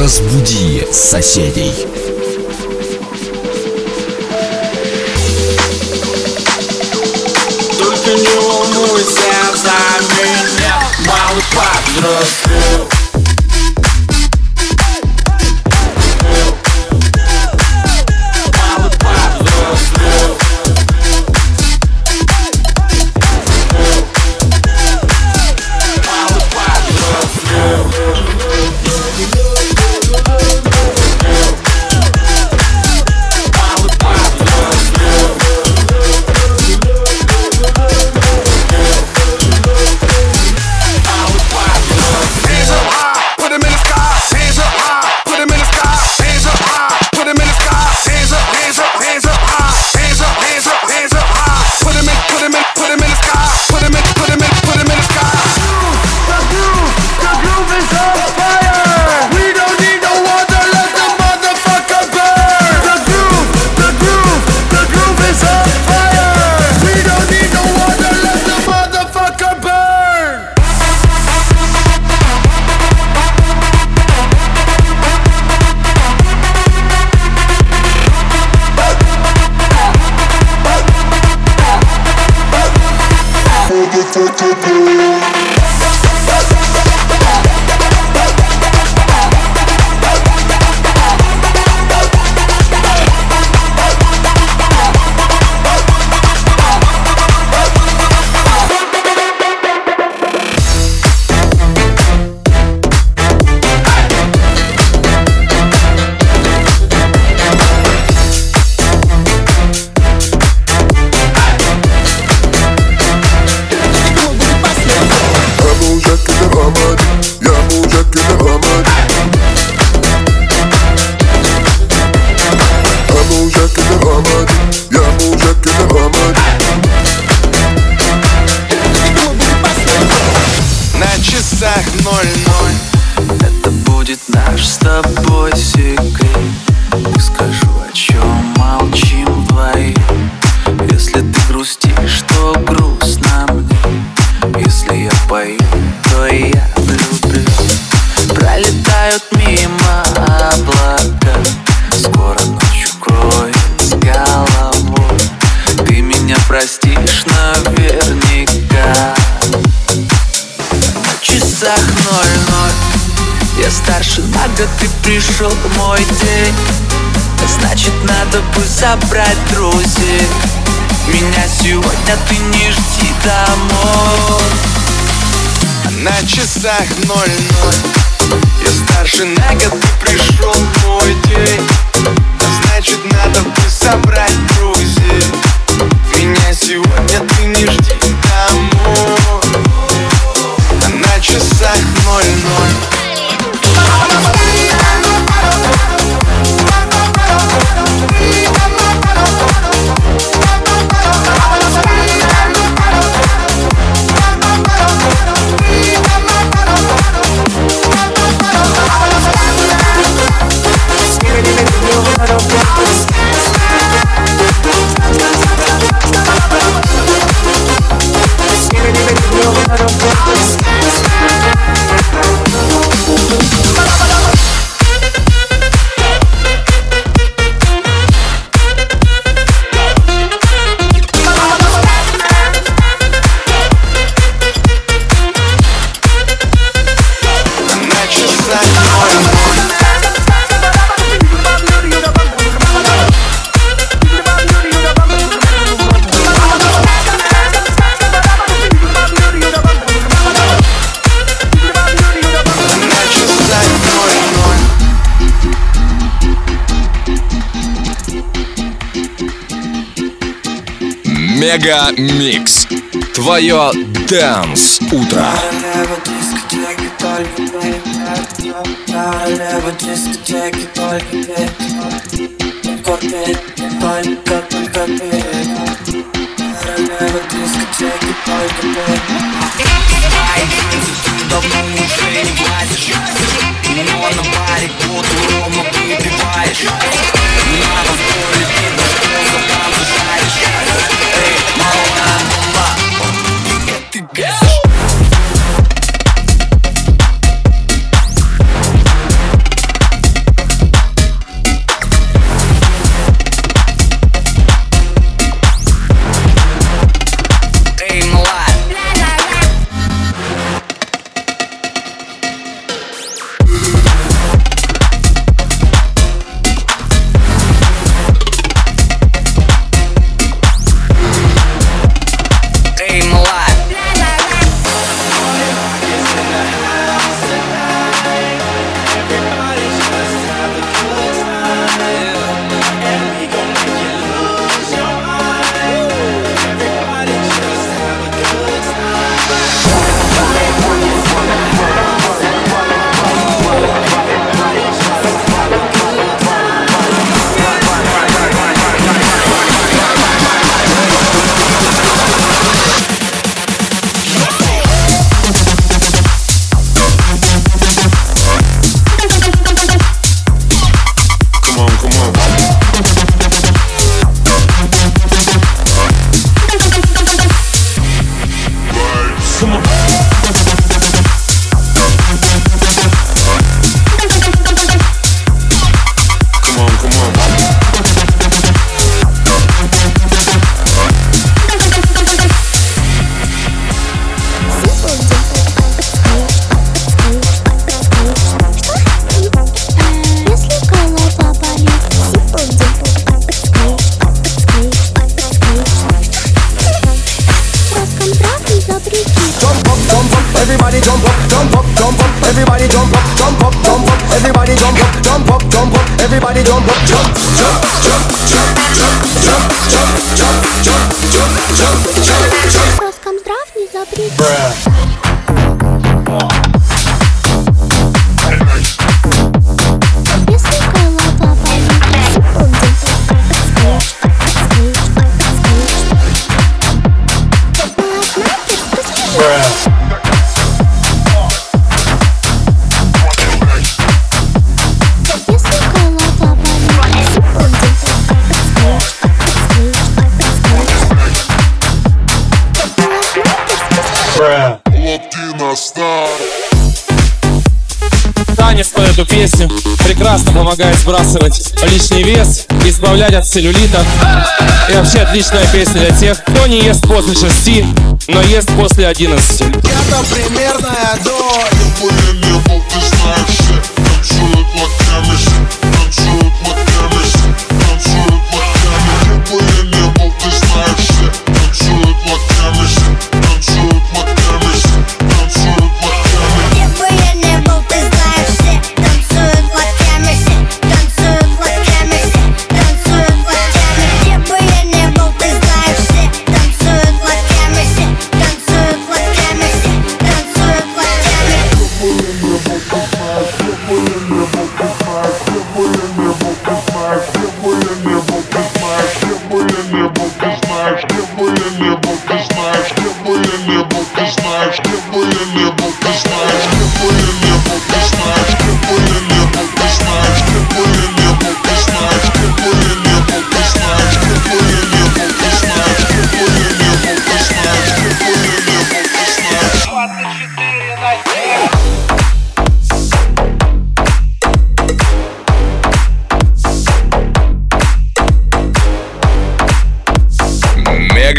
Разбуди соседей. Только не волнуйся за меня, малый подросток. собрать друзей. Меня сегодня ты не жди домой. На часах ноль-ноль. Я старше на год, и пришел мой день. А значит, надо бы собрать друзей. Меня сегодня ты не жди домой. На часах ноль-ноль. Мега Микс. Твое Дэнс Утро. Давно не влазишь Но на баре год ровно body jump up Танец под эту песню прекрасно помогает сбрасывать лишний вес, избавлять от целлюлита. И вообще отличная песня для тех, кто не ест после шести, но ест после одиннадцати. Это примерная доля.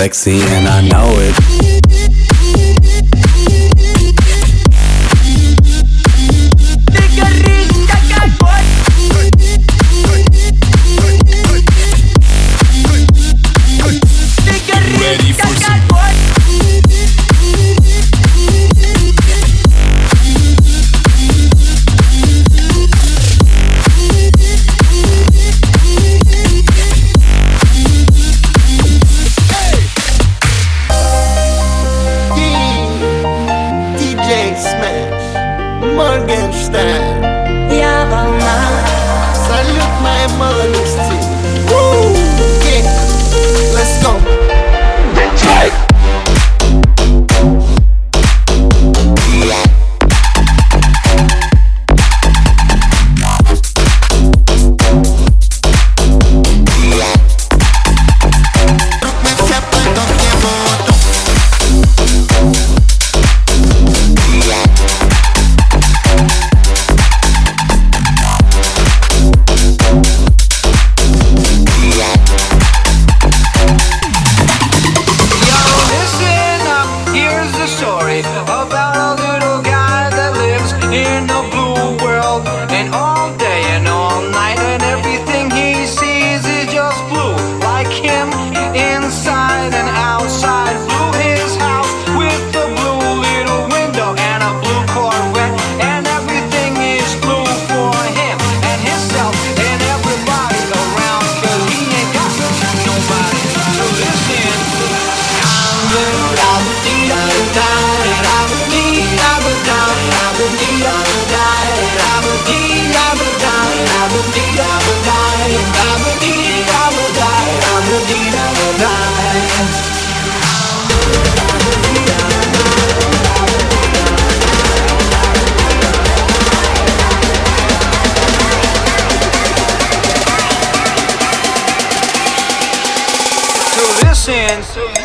Sexy and I know it. Inside sins.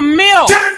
Я